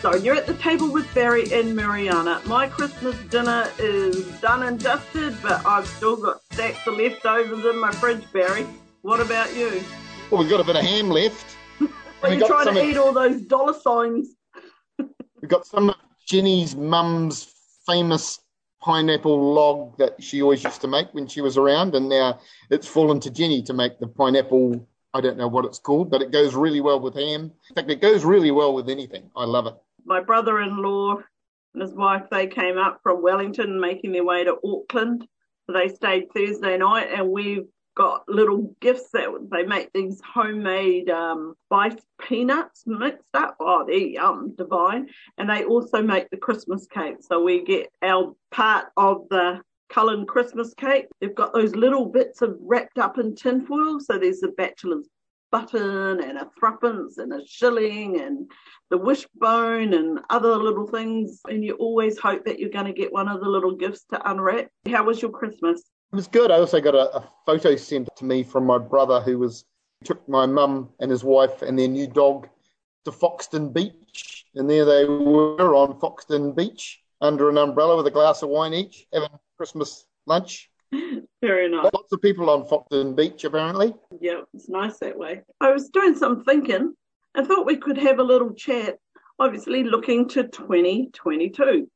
Zone. You're at the table with Barry and Mariana. My Christmas dinner is done and dusted, but I've still got stacks of leftovers in my fridge, Barry. What about you? Well, we've got a bit of ham left. Are you trying to of- eat all those dollar signs? We've got some of Jenny's mum's famous pineapple log that she always used to make when she was around, and now it's fallen to Jenny to make the pineapple. I don't know what it's called, but it goes really well with ham. In fact, it goes really well with anything. I love it. My brother-in-law and his wife, they came up from Wellington, making their way to Auckland. They stayed Thursday night, and we've got little gifts that they make these homemade um, spiced peanuts mixed up. Oh, they're divine. And they also make the Christmas cake. So we get our part of the Cullen Christmas cake. They've got those little bits of wrapped up in tinfoil. So there's a bachelor's button and a threepence and a shilling and the wishbone and other little things. And you always hope that you're going to get one of the little gifts to unwrap. How was your Christmas? It was good. I also got a, a photo sent to me from my brother who was took my mum and his wife and their new dog to Foxton Beach, and there they were on Foxton Beach under an umbrella with a glass of wine each, having Christmas lunch. Very nice. Lots of people on Foxton Beach apparently. Yeah, it's nice that way. I was doing some thinking and thought we could have a little chat, obviously looking to 2022.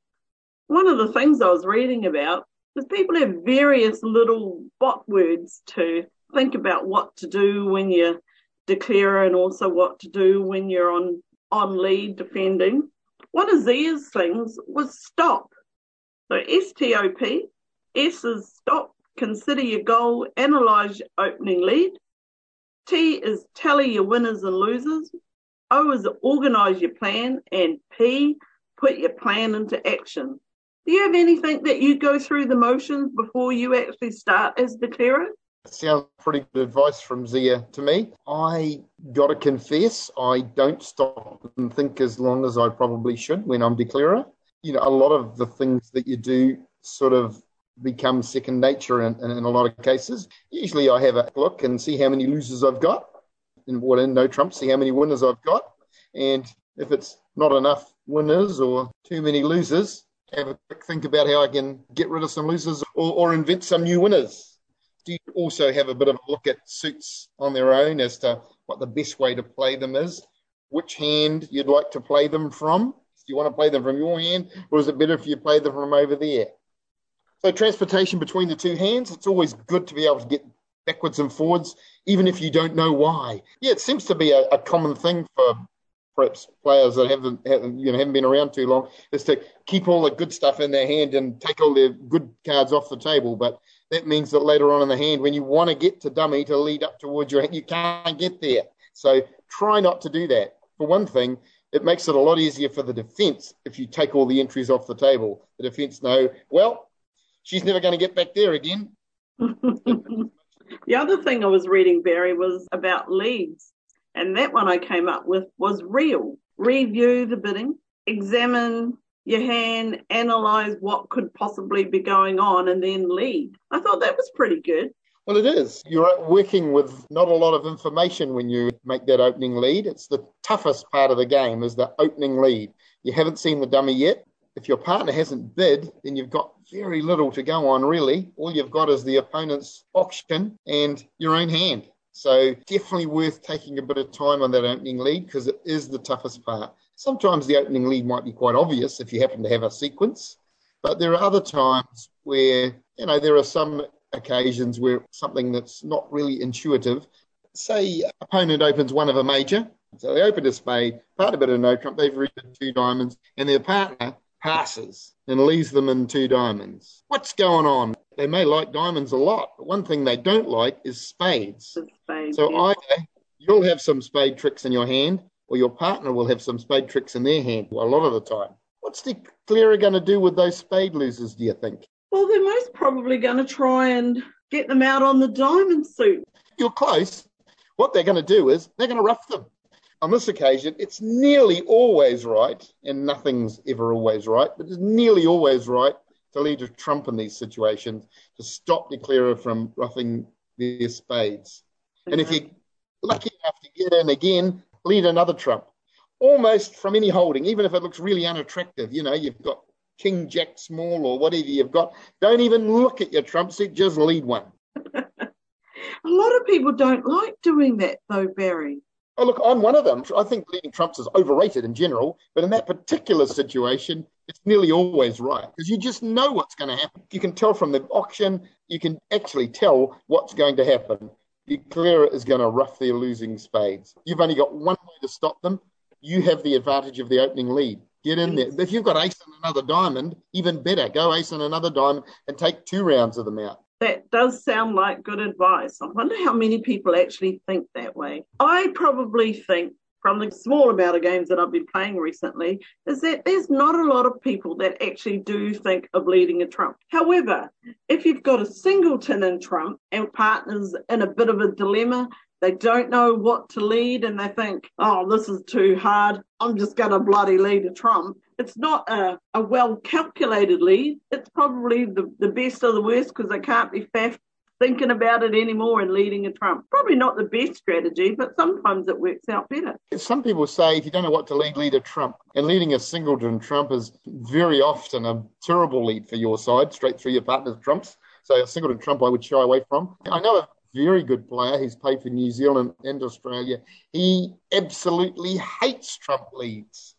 One of the things I was reading about is people have various little bot words to think about what to do when you declare and also what to do when you're on, on lead defending. One of Zia's things was stop. So S T O P. S is stop, consider your goal, analyze your opening lead. T is tally your winners and losers. O is organize your plan. And P, put your plan into action. Do you have anything that you go through the motions before you actually start as declarer? Sounds pretty good advice from Zia to me. I got to confess, I don't stop and think as long as I probably should when I'm declarer. You know, a lot of the things that you do sort of become second nature in, in, in a lot of cases. Usually I have a look and see how many losers I've got. And what in no trump, see how many winners I've got. And if it's not enough winners or too many losers, have a quick think about how I can get rid of some losers or, or invent some new winners. Do you also have a bit of a look at suits on their own as to what the best way to play them is? Which hand you'd like to play them from? Do you want to play them from your hand, or is it better if you play them from over there? So transportation between the two hands, it's always good to be able to get backwards and forwards, even if you don't know why. Yeah, it seems to be a, a common thing for perhaps players that haven't, haven't you know haven't been around too long, is to keep all the good stuff in their hand and take all their good cards off the table. But that means that later on in the hand, when you want to get to dummy to lead up towards your hand, you can't get there. So try not to do that. For one thing, it makes it a lot easier for the defence if you take all the entries off the table. The defence know, well, she's never going to get back there again. the other thing I was reading, Barry, was about leads. And that one I came up with was real. Review the bidding, examine your hand, analyze what could possibly be going on, and then lead. I thought that was pretty good. Well, it is. You're working with not a lot of information when you make that opening lead. It's the toughest part of the game is the opening lead. You haven't seen the dummy yet. If your partner hasn't bid, then you've got very little to go on, really. All you've got is the opponent's auction and your own hand. So definitely worth taking a bit of time on that opening lead because it is the toughest part. Sometimes the opening lead might be quite obvious if you happen to have a sequence, but there are other times where, you know, there are some occasions where something that's not really intuitive. Say opponent opens one of a major, so they opened a spade, part of it a no trump, they've read two diamonds, and their partner passes and leaves them in two diamonds. What's going on? They may like diamonds a lot, but one thing they don't like is spades. Spade, So yeah. either you'll have some spade tricks in your hand, or your partner will have some spade tricks in their hand a lot of the time. What's the Declare going to do with those spade losers, do you think? Well, they're most probably going to try and get them out on the diamond suit. You're close. What they're going to do is they're going to ruff them. On this occasion, it's nearly always right, and nothing's ever always right, but it's nearly always right to lead a trump in these situations to stop Declarer from ruffing their spades. And if you're lucky enough to get in again, lead another trump. Almost from any holding, even if it looks really unattractive. You know, you've got King Jack Small or whatever you've got. Don't even look at your trump set, just lead one. a lot of people don't like doing that though, Barry. Oh, look, I'm one of them. I think leading trumps is overrated in general, but in that particular situation, it's nearly always right because you just know what's going to happen. You can tell from the auction, you can actually tell what's going to happen. Declare is going to ruff their losing spades. You've only got one way to stop them. You have the advantage of the opening lead. Get in there. If you've got ace and another diamond, even better. Go ace and another diamond and take two rounds of them out. That does sound like good advice. I wonder how many people actually think that way. I probably think from the small amount of games that I've been playing recently is that there's not a lot of people that actually do think of leading a trump. However, if you've got a singleton in trump and partners in a bit of a dilemma, they don't know what to lead and they think, oh, this is too hard. I'm just going to bloody lead a trump. It's not a, a well calculated lead. It's probably the, the best of the worst because they can't be faffed thinking about it anymore and leading a trump. Probably not the best strategy, but sometimes it works out better. Some people say if you don't know what to lead, lead a trump. And leading a singleton trump is very often a terrible lead for your side, straight through your partner's trumps. So a singleton trump I would shy away from. I know very good player He's played for New Zealand and Australia. He absolutely hates trump leads.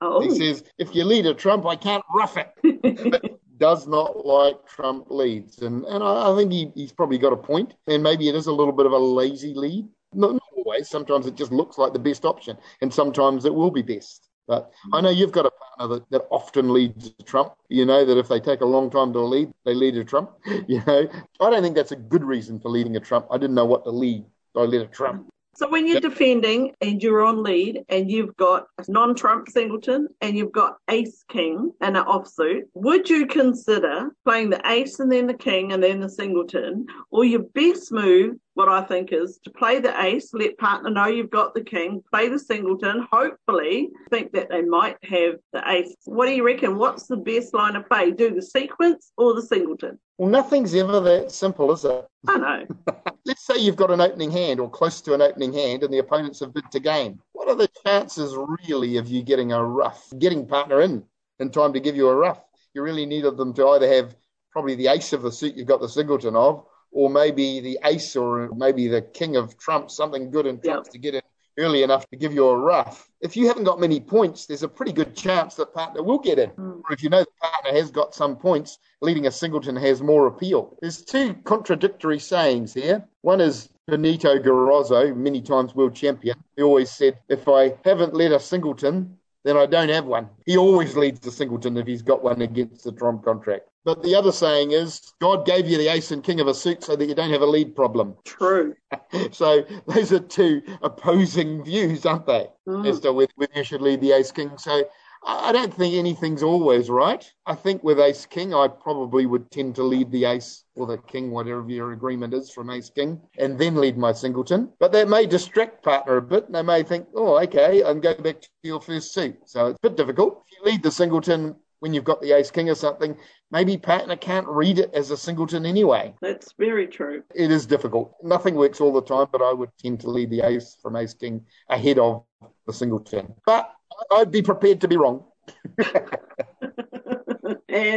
Oh. He says, if you lead a trump, I can't ruff it. does not like Trump leads. And, and I, I think he, he's probably got a point. And maybe it is a little bit of a lazy lead. Not, not always. Sometimes it just looks like the best option. And sometimes it will be best. But I know you've got a partner that, that often leads to Trump. You know that if they take a long time to lead, they lead a Trump. You know, I don't think that's a good reason for leading a Trump. I didn't know what to lead, so I led a Trump. So when you're defending and you're on lead and you've got a non-Trump singleton and you've got ace king and an offsuit, would you consider playing the ace and then the king and then the singleton, or your best move what I think is to play the ace, let partner know you've got the king, play the singleton, hopefully think that they might have the ace. What do you reckon? What's the best line of play? Do the sequence or the singleton? Well, nothing's ever that simple, is it? I know. Let's say you've got an opening hand or close to an opening hand and the opponents have bid to game. What are the chances really of you getting a ruff, getting partner in in time to give you a ruff? You really needed them to either have probably the ace of the suit you've got the singleton of or maybe the ace or maybe the king of trumps, something good in trumps to get in early enough to give you a ruff. If you haven't got many points, there's a pretty good chance that partner will get in. Mm. Or if you know the partner has got some points, leading a singleton has more appeal. There's two contradictory sayings here. One is Benito Garozzo, many times world champion. He always said, if I haven't led a singleton, then I don't have one. He always leads the singleton if he's got one against the trump contract. But the other saying is, God gave you the ace and king of a suit so that you don't have a lead problem. True. so those are two opposing views, aren't they, mm. as to whether you should lead the ace king. So I don't think anything's always right. I think with ace king, I probably would tend to lead the ace or the king, whatever your agreement is from ace king, and then lead my singleton. But that may distract partner a bit. And they may think, oh, okay, I'm going back to your first suit. So it's a bit difficult. If you lead the singleton when you've got the ace king or something, maybe partner can't read it as a singleton anyway. That's very true. It is difficult. Nothing works all the time, but I would tend to lead the ace from ace king ahead of the singleton. But I'd be prepared to be wrong. and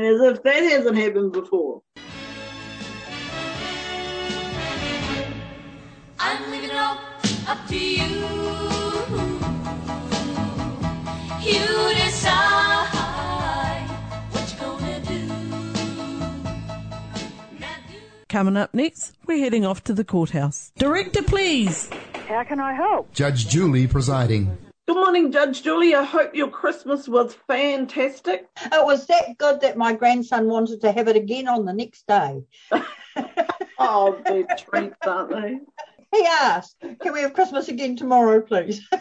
as if that hasn't happened before. I'm leaving it all up to you. You decide. Coming up next, we're heading off to the courthouse. Director, please. How can I help? Judge Julie presiding. Good morning, Judge Julie. I hope your Christmas was fantastic. It was that good that my grandson wanted to have it again on the next day. oh, they're treats, aren't they? He asked, Can we have Christmas again tomorrow, please?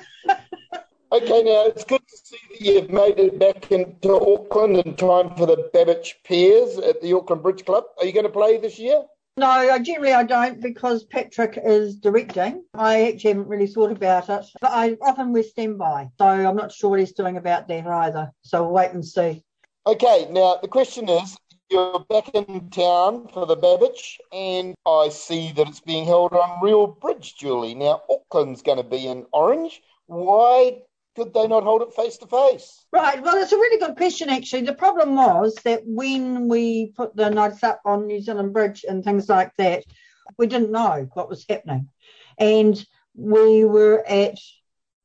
Okay, now it's good to see that you've made it back into Auckland in time for the Babbage Pairs at the Auckland Bridge Club. Are you going to play this year? No, I generally I don't because Patrick is directing. I actually haven't really thought about it, but I often we stand by, so I'm not sure what he's doing about that either. So we'll wait and see. Okay, now the question is you're back in town for the Babbage, and I see that it's being held on Real Bridge, Julie. Now, Auckland's going to be in orange. Why could they not hold it face to face? Right. Well, it's a really good question, actually. The problem was that when we put the notice up on New Zealand Bridge and things like that, we didn't know what was happening. And we were at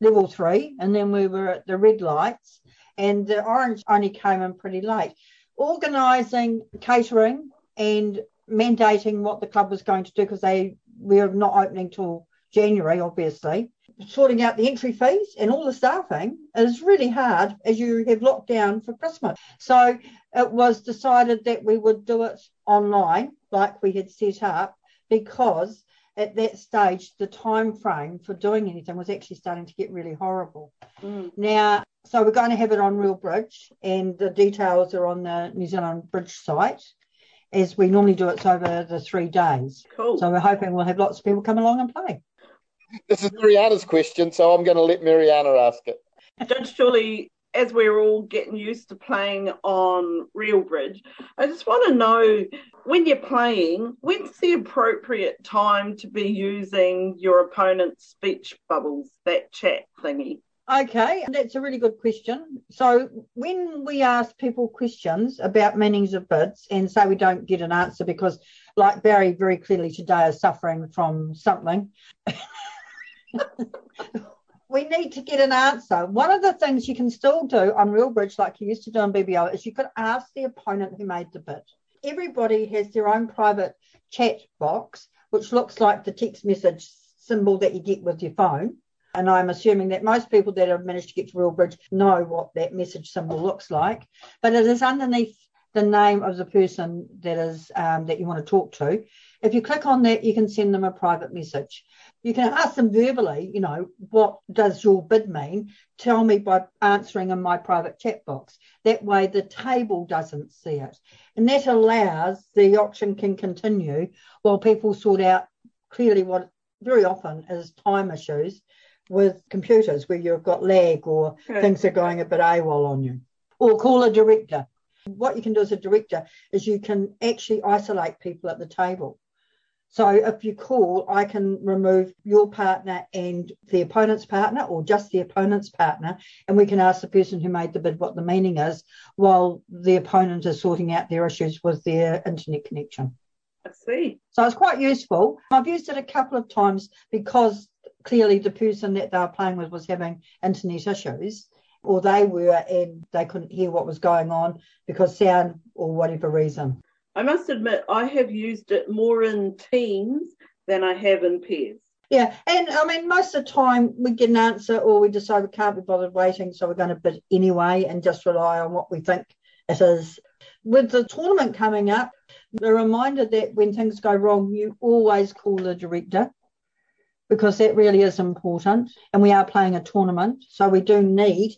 level three, and then we were at the red lights, and the orange only came in pretty late. Organising catering and mandating what the club was going to do because they we were not opening till January, obviously sorting out the entry fees and all the staffing is really hard as you have lockdown for Christmas. So it was decided that we would do it online like we had set up because at that stage the time frame for doing anything was actually starting to get really horrible. Mm. Now, so we're going to have it on Real Bridge and the details are on the New Zealand Bridge site as we normally do it over the three days. Cool. So we're hoping we'll have lots of people come along and play this is Mariana's question, so I'm going to let Mariana ask it. Judge Julie, as we're all getting used to playing on Real Bridge, I just want to know when you're playing, when's the appropriate time to be using your opponent's speech bubbles, that chat thingy? Okay, that's a really good question. So, when we ask people questions about meanings of bids and say we don't get an answer because, like Barry very clearly today is suffering from something, we need to get an answer. One of the things you can still do on Real Bridge, like you used to do on BBO, is you could ask the opponent who made the bid. Everybody has their own private chat box, which looks like the text message symbol that you get with your phone. And I'm assuming that most people that have managed to get to Real Bridge know what that message symbol looks like. But it is underneath the name of the person that is um, that you want to talk to. If you click on that, you can send them a private message. You can ask them verbally, you know, what does your bid mean? Tell me by answering in my private chat box. That way the table doesn't see it. And that allows the auction can continue while people sort out clearly what very often is time issues with computers where you've got lag or okay. things are going a bit AWOL on you. Or call a director. What you can do as a director is you can actually isolate people at the table. So if you call, I can remove your partner and the opponent's partner or just the opponent's partner, and we can ask the person who made the bid what the meaning is while the opponent is sorting out their issues with their internet connection. I see. So it's quite useful. I've used it a couple of times because clearly the person that they were playing with was having internet issues or they were and they couldn't hear what was going on because sound or whatever reason. I must admit, I have used it more in teams than I have in pairs. Yeah, and I mean, most of the time we get an answer or we decide we can't be bothered waiting, so we're going to bid anyway and just rely on what we think it is. With the tournament coming up, the reminder that when things go wrong, you always call the director because that really is important. And we are playing a tournament, so we do need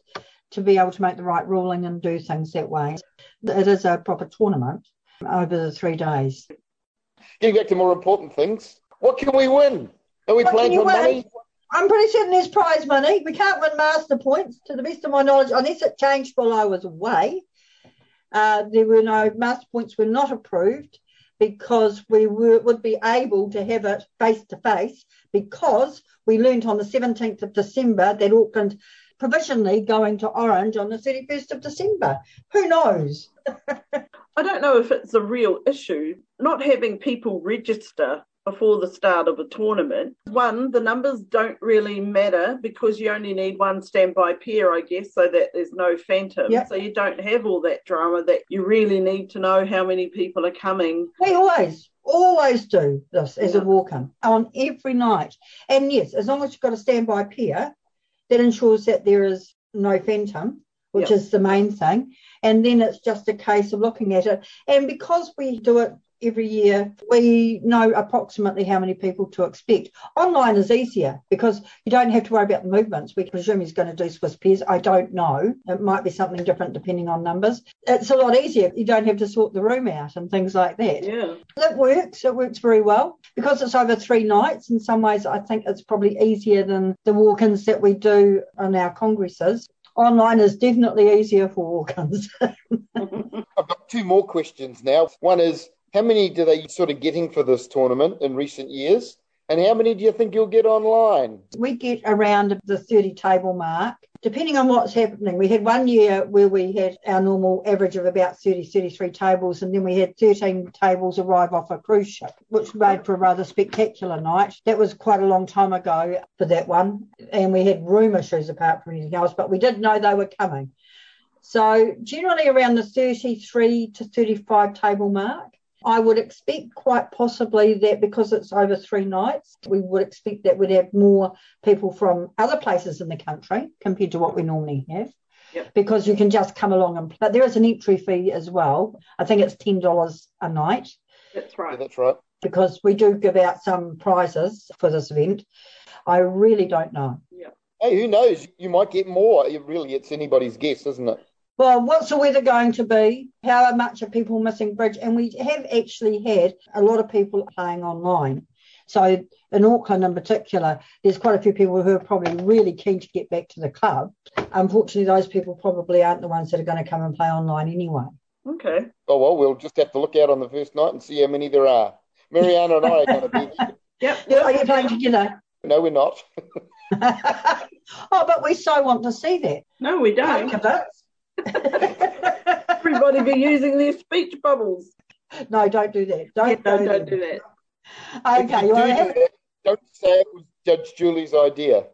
to be able to make the right ruling and do things that way. It is a proper tournament over the three days. Getting back to more important things, what can we win? Are we what playing for win? money? I'm pretty certain there's prize money. We can't win master points, to the best of my knowledge, unless it changed while I was away. Uh, there were no master points were not approved because we were, would be able to have it face to face because we learned on the 17th of December that Auckland provisionally going to orange on the 31st of December. Who knows? I don't know if it's a real issue not having people register before the start of a tournament. One, the numbers don't really matter because you only need one standby pair, I guess, so that there's no phantom. Yep. So you don't have all that drama that you really need to know how many people are coming. We always, always do this as yeah. a walk in on every night. And yes, as long as you've got a standby pair, that ensures that there is no phantom, which yep. is the main thing. And then it's just a case of looking at it. And because we do it every year. We know approximately how many people to expect. Online is easier because you don't have to worry about the movements. We presume he's going to do Swiss pairs. I don't know. It might be something different depending on numbers. It's a lot easier. You don't have to sort the room out and things like that. Yeah. It works. It works very well because it's over three nights. In some ways, I think it's probably easier than the walk-ins that we do on our congresses. Online is definitely easier for walk-ins. I've got two more questions now. One is how many do they sort of getting for this tournament in recent years? And how many do you think you'll get online? we get around the 30 table mark, depending on what's happening. We had one year where we had our normal average of about 30, 33 tables, and then we had 13 tables arrive off a cruise ship, which made for a rather spectacular night. That was quite a long time ago for that one. And we had room issues apart from anything else, but we did know they were coming. So generally around the 33 to 35 table mark. I would expect quite possibly that because it's over three nights, we would expect that we'd have more people from other places in the country compared to what we normally have. Yep. Because you can just come along and but there is an entry fee as well. I think it's ten dollars a night That's Yeah, right. that's right. because we do give out some prizes for this event. I really don't know. Yeah. Hey, who knows? You might get more. It really, it's anybody's guess, isn't it? Well, what's the weather going to be? How much are people missing bridge? And we have actually had a lot of people playing online. So in Auckland in particular, there's quite a few people who are probably really keen to get back to the club. Unfortunately, those people probably aren't the ones that are going to come and play online anyway. Okay. Oh, well, we'll just have to look out on the first night and see how many there are. Mariana and I are going to be there. Yep. Yeah, are you playing together? No, we're not. oh, but we so want to see that. No, we don't. Everybody be using their speech bubbles. no, don't do that. Don't, Yeah, no, do don't that. do that. Okay, you well, do have- that, don't say it was Judge Julie's idea.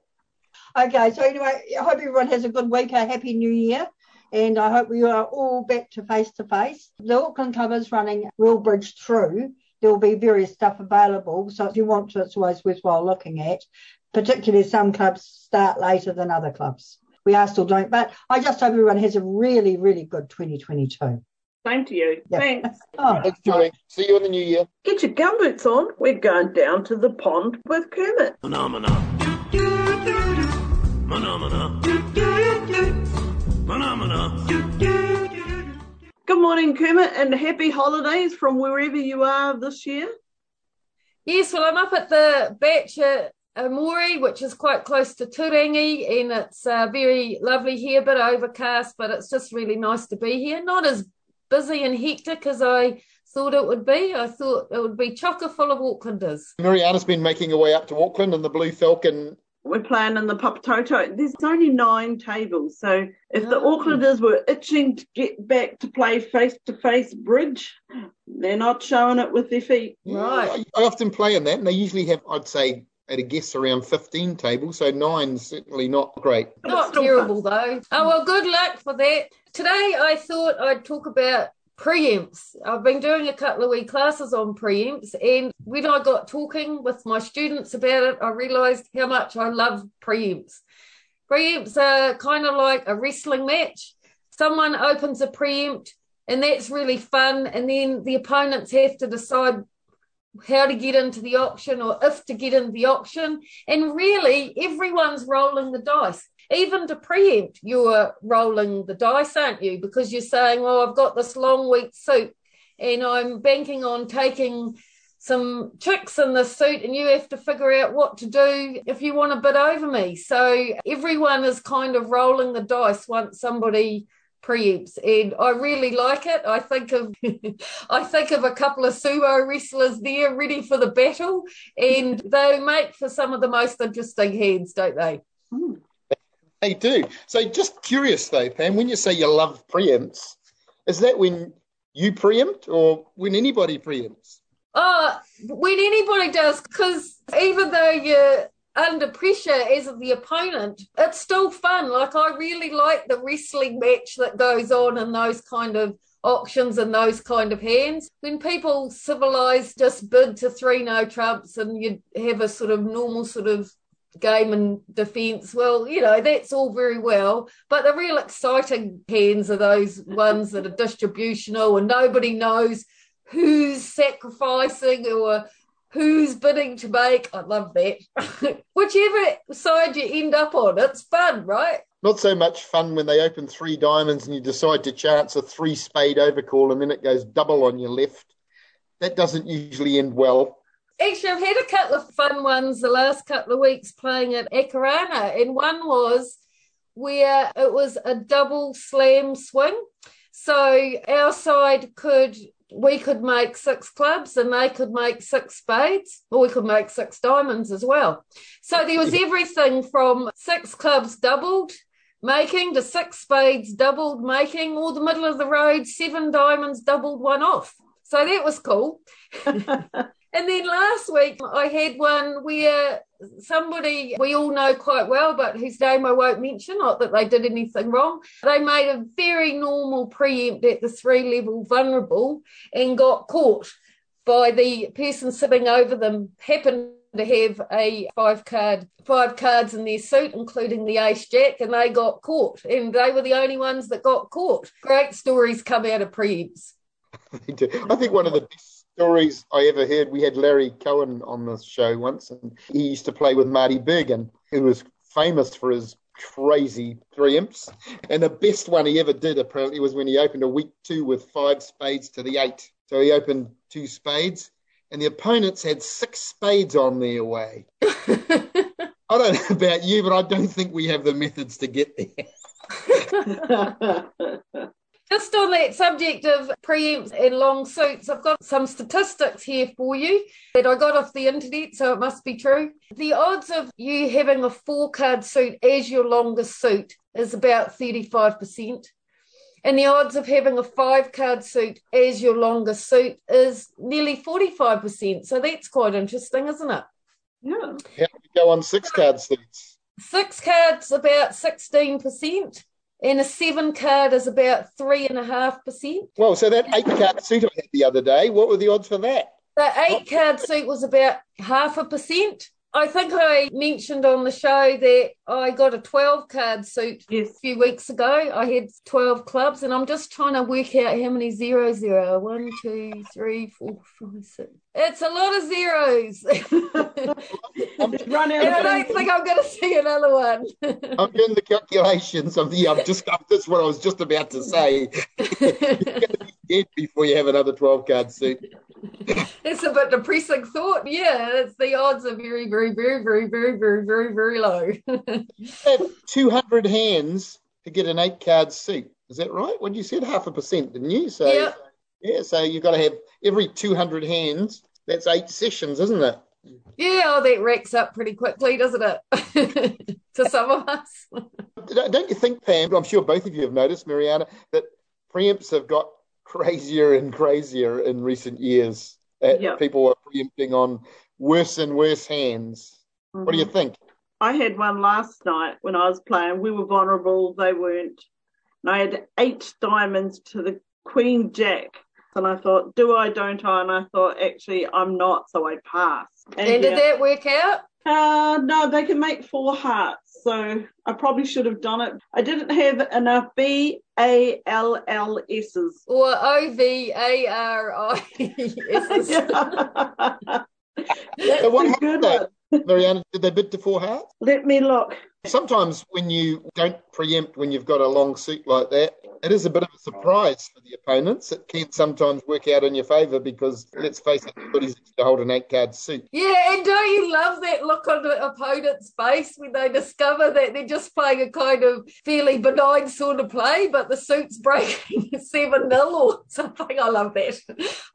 Okay, so anyway, I hope everyone has a good week, a happy new year, and I hope we are all back to face to face. The Auckland Club is running Real Bridge through. There will be various stuff available, so if you want to, it's always worthwhile looking at. Particularly, some clubs start later than other clubs. We are still doing, but I just hope everyone has a really, really good 2022. Same to you. Yeah. Thanks. Oh, Thanks, Julie. See you in the new year. Get your gumboots on. We're going down to the pond with Kermit. Phenomena. Phenomena. Phenomena. Good morning, Kermit, and happy holidays from wherever you are this year. Yes, well, I'm up at the beach at Omori, which is quite close to Turangi, and it's uh, very lovely here, bit overcast, but it's just really nice to be here. Not as busy and hectic as I thought it would be. I thought it would be chocker full of Aucklanders. Mariana's been making her way up to Auckland and the Blue Falcon. We're playing in the Papatoto. There's only nine tables, so if the Oh. Aucklanders were itching to get back to play face to face bridge, they're not showing it with their feet. Right. I, I often play in that, and they usually have, I'd say, at a guess, around 15 tables, so nine's certainly not great. Not terrible though. Oh well, good luck for that. Today I thought I'd talk about preempts. I've been doing a couple of wee classes on preempts, and when I got talking with my students about it, I realised how much I love preempts. Preempts are kind of like a wrestling match. Someone opens a preempt, and that's really fun, and then the opponents have to decide how to get into the auction or if to get in the auction. And really, everyone's rolling the dice. Even to preempt, you're rolling the dice, aren't you? Because you're saying, well, I've got this long wheat suit and I'm banking on taking some chicks in the suit and you have to figure out what to do if you want to bid over me. So everyone is kind of rolling the dice once somebody preempts and I really like it. I think of I think of a couple of sumo wrestlers there ready for the battle and they make for some of the most interesting hands, don't they? Hmm. They do. So just curious though, Pam, when you say you love preempts, is that when you preempt or when anybody preempts? Oh, when anybody does, because even though you're under pressure as the opponent, it's still fun. Like I really like the wrestling match that goes on in those kind of auctions and those kind of hands. When people civilized just bid to three no trumps and you'd have a sort of normal sort of game and defense, well, you know, that's all very well. But the real exciting hands are those ones that are distributional and nobody knows who's sacrificing or who's bidding to make. I love that. Whichever side you end up on, it's fun, right? Not so much fun when they open three diamonds and you decide to chance a three spade overcall and then it goes double on your left. That doesn't usually end well. Actually, I've had a couple of fun ones the last couple of weeks playing at Akarana, and one was where it was a double slam swing. So our side could we could make six clubs and they could make six spades, or we could make six diamonds as well. So there was everything from six clubs doubled making to six spades doubled making, or the middle of the road, seven diamonds doubled one off. So that was cool. And then last week, I had one where somebody we all know quite well, but whose name I won't mention, not that they did anything wrong. They made a very normal preempt at the three level vulnerable and got caught by the person sitting over them, happened to have a five card five cards in their suit including the ace jack and they got caught. And they were the only ones that got caught. Great stories come out of preempts. I think one of the best stories I ever heard. We had Larry Cohen on the show once, and he used to play with Marty Bergen, who was famous for his crazy preempts. And the best one he ever did, apparently, was when he opened a weak two with five spades to the eight. So he opened two spades, and the opponents had six spades on their way. I don't know about you, but I don't think we have the methods to get there. Just on that subject of preempts and long suits, I've got some statistics here for you that I got off the internet, so it must be true. The odds of you having a four card suit as your longest suit is about 35%. And the odds of having a five card suit as your longest suit is nearly 45%. So that's quite interesting, isn't it? Yeah. How do you go on six card suits? Six cards, about 16% and a seven card is about three and a half percent. Well, so that eight card suit I had the other day, what were the odds for that? The eight card suit was about half a percent. I think I mentioned on the show that I got a 12 card suit yes. a few weeks ago. I had 12 clubs, and I'm just trying to work out how many zeros there are. One, two, three, four, five, six. It's a lot of zeros. Run out and I don't think I'm going to see another one. I'm doing the calculations of the. I'm just. That's what I was just about to say. You're going to be dead before you have another 12 card suit. it's a bit depressing thought. Yeah, it's the odds are very, very, very, very, very, very, very, very low. have 200 hands to get an eight card suit. Is that right? What you said half a percent, didn't you? So yeah, yeah. So you've got to have every 200 hands. That's eight sessions, isn't it? Yeah, oh, that racks up pretty quickly, doesn't it? to some of us. Don't you think, Pam? I'm sure both of you have noticed, Mariana, that preempts have got crazier and crazier in recent years. Yeah. People are preempting on worse and worse hands. Mm-hmm. What do you think? I had one last night when I was playing. We were vulnerable, they weren't. And I had eight diamonds to the Queen Jack. And I thought, do I, don't I? And I thought, actually, I'm not, so I passed. And, and did yeah, that work out? Uh, no, they can make four hearts. So I probably should have done it. I didn't have enough B A L L S's. Or O V A R I S's. That's So what a happened good one. Mariana, did they bid to four hearts? Let me look. Sometimes when you don't preempt when you've got a long suit like that, it is a bit of a surprise for the opponents. It can sometimes work out in your favour because, let's face it, nobody's to hold an eight card suit. Yeah, and don't you love that look on the opponent's face when they discover that they're just playing a kind of fairly benign sort of play, but the suit's breaking 7 0 or something? I love that.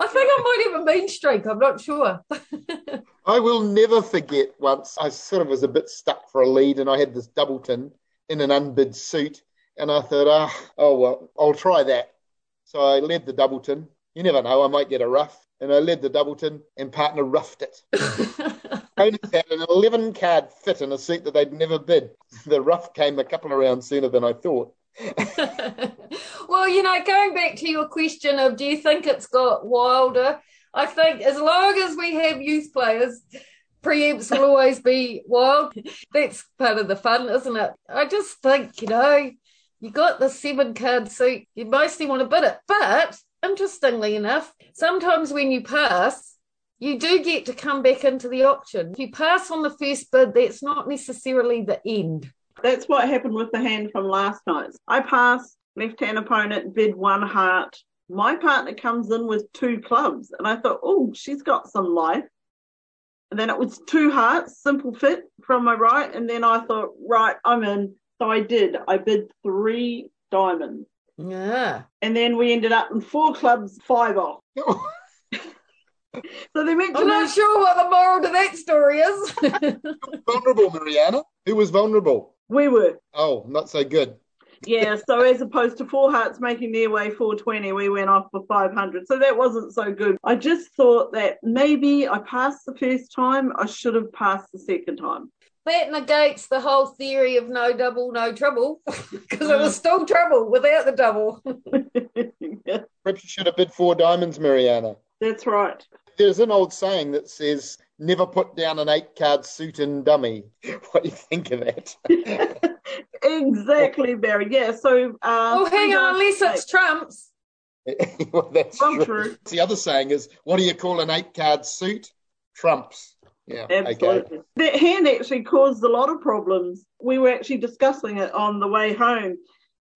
I think I might have a mean streak, I'm not sure. I will never forget once I sort of was a bit stuck for a lead and I had this doubleton in an unbid suit. And I thought, ah, oh, well, I'll try that. So I led the doubleton. You never know, I might get a ruff. And I led the doubleton and partner ruffed it. Opponents had an 11 card fit in a suit that they'd never bid. The ruff came a couple of rounds sooner than I thought. well, you know, going back to your question of do you think it's got wilder? I think as long as we have youth players, preempts will always be wild. That's part of the fun, isn't it? I just think, you know, you got the seven card suit, you mostly want to bid it. But interestingly enough, sometimes when you pass, you do get to come back into the auction. If you pass on the first bid, that's not necessarily the end. That's what happened with the hand from last night. I passed, left hand opponent bid one heart. My partner comes in with two clubs, and I thought, oh, she's got some life. And then it was two hearts, simple fit from my right. And then I thought, right, I'm in. So I did. I bid three diamonds. Yeah. And then we ended up in four clubs, five off. so they mentioned I'm not sure what the moral to that story is. vulnerable, Mariana. Who was vulnerable? we were. Oh, not so good. Yeah, so as opposed to four hearts making their way 420, we went off for 500. So that wasn't so good. I just thought that maybe I passed the first time, I should have passed the second time. that negates the whole theory of no double, no trouble, because it was still trouble without the double. Yeah, Perhaps you should have bid four diamonds, Mariana. that's right. There's an old saying that says, never put down an eight card suit and dummy. What do you think of that? exactly, Barry. Yeah, so. Uh, oh, hang on, unless it's trumps. well, that's Well, true. true. The other saying is, what do you call an eight card suit? Trumps. Yeah. Okay. Absolutely. That hand actually caused a lot of problems. We were actually discussing it on the way home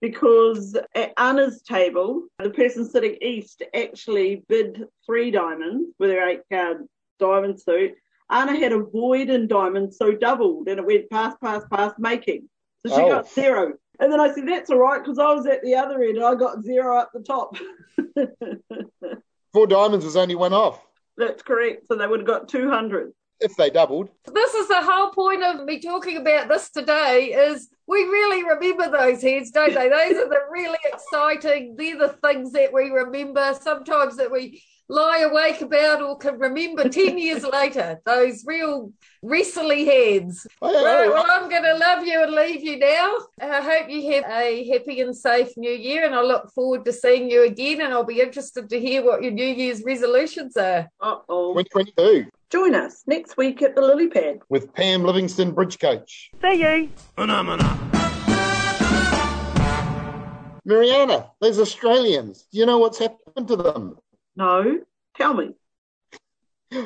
because at Anna's table, the person sitting east actually bid three diamonds with her eight card diamond suit. Anna had a void in diamonds, so doubled, and it went past, past, past making. So she Oh. got zero. And then I said, that's all right, because I was at the other end and I got zero at the top. Four diamonds was only one off. that's correct. So they would have got 200. If they doubled. This is the whole point of me talking about this today is we really remember those heads, don't they? Those are the really exciting, they're the things that we remember, sometimes that we lie awake about or can remember 10 years later. Those real wrestly heads. Right, well, I'm going to love you and leave you now. I hope you have a happy and safe new year, and I look forward to seeing you again. And I'll be interested to hear what your New Year's resolutions are. Uh oh. 2022 Join us next week at the Lily Pad. with Pam Livingston, bridge coach. See you. Mariana, those Australians, do you know what's happened to them? No, tell me.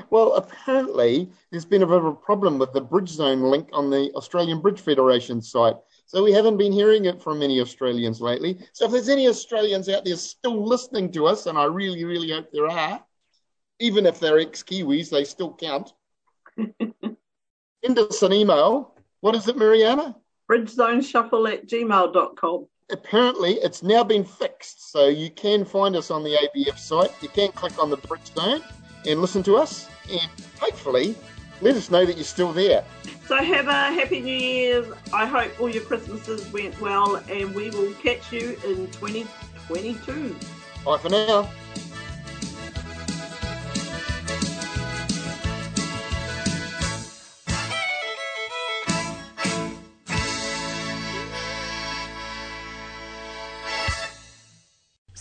Well, apparently, there's been a bit of a problem with the Bridge Zone link on the Australian Bridge Federation site. So we haven't been hearing it from many Australians lately. So if there's any Australians out there still listening to us, and I really, really hope there are, even if they're ex Kiwis, they still count. Send us an email. What is it, Mariana? Bridgezoneshuffle at gmail.com. Apparently, it's now been fixed. So you can find us on the ABF site. You can click on the Bridge Zone and listen to us. And hopefully, let us know that you're still there. So have a happy New Year's. I hope all your Christmases went well, and we will catch you in 2022. Bye for now.